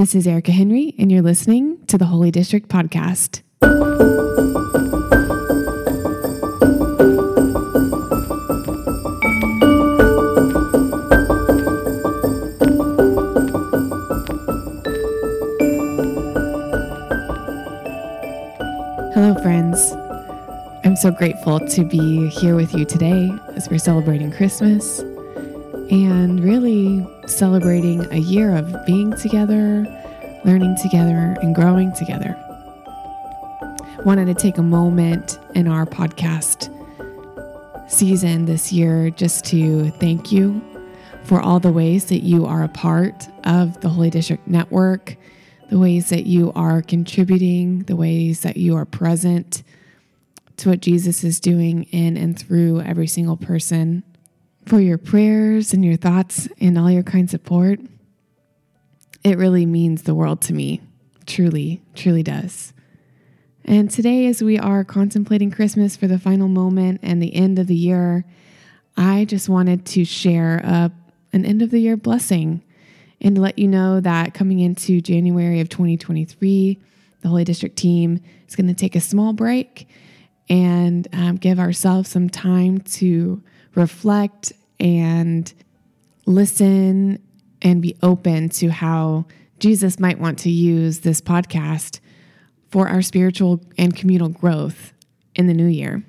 This is Ericka Henry, and you're listening to the Holy District Podcast. Hello, friends. I'm so grateful to be here with you today as we're celebrating Christmas and really celebrating a year of being together, learning together, and growing together. Wanted to take a moment in our podcast season this year just to thank you for all the ways that you are a part of the Holy District Network, the ways that you are contributing, the ways that you are present to what Jesus is doing in and through every single person, for your prayers and your thoughts and all your kind support. It really means the world to me. Truly, truly does. And today, as we are contemplating Christmas for the final moment and the end of the year, I just wanted to share a, an end of the year blessing and let you know that coming into January of 2023, the Holy District team is going to take a small break and um, give ourselves some time to reflect and listen and be open to how Jesus might want to use this podcast for our spiritual and communal growth in the new year.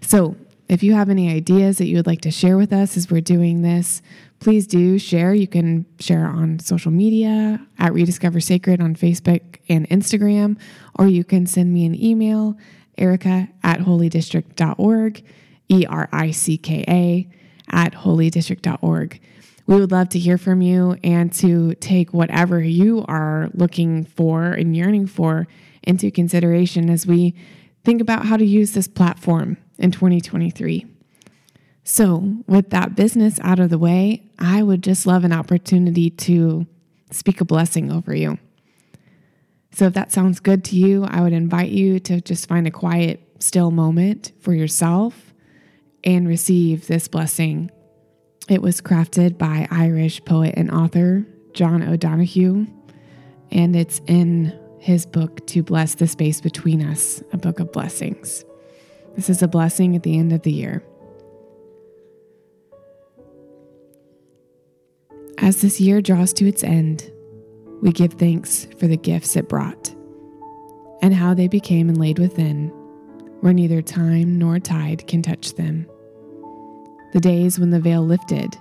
So, if you have any ideas that you would like to share with us as we're doing this, please do share. You can share on social media at Rediscover Sacred on Facebook and Instagram, or you can send me an email, ericka at holydistrict.org, E R I C K A, at holydistrict.org. We would love to hear from you and to take whatever you are looking for and yearning for into consideration as we think about how to use this platform in 2023. So, with that business out of the way, I would just love an opportunity to speak a blessing over you. So, if that sounds good to you, I would invite you to just find a quiet, still moment for yourself and receive this blessing. It was crafted by Irish poet and author John O'Donohue, and it's in his book, To Bless the Space Between Us, a book of blessings. This is a blessing at the end of the year. As this year draws to its end, we give thanks for the gifts it brought and how they became and laid within, where neither time nor tide can touch them. The days when the veil lifted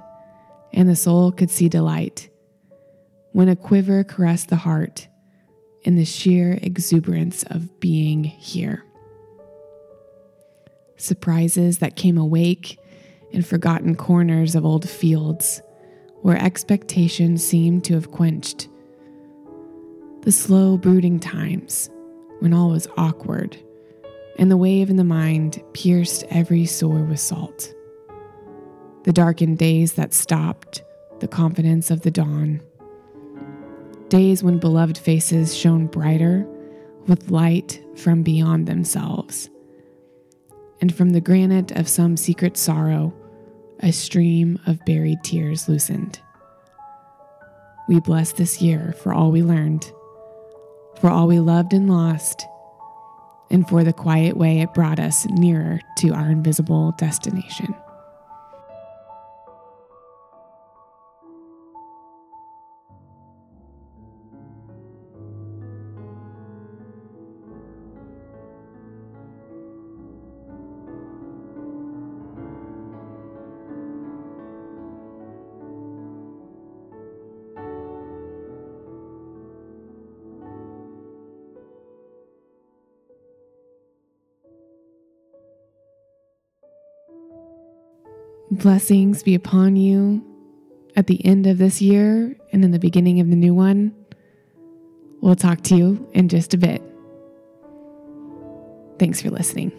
and the soul could see delight, when a quiver caressed the heart in the sheer exuberance of being here. Surprises that came awake in forgotten corners of old fields where expectation seemed to have quenched. The slow brooding times when all was awkward and the wave in the mind pierced every sore with salt. The darkened days that stopped the confidence of the dawn days when beloved faces shone brighter with light from beyond themselves. And from the granite of some secret sorrow, a stream of buried tears loosened. We bless this year for all we learned, for all we loved and lost, and for the quiet way it brought us nearer to our invisible destination. Blessings be upon you at the end of this year and in the beginning of the new one. We'll talk to you in just a bit. Thanks for listening.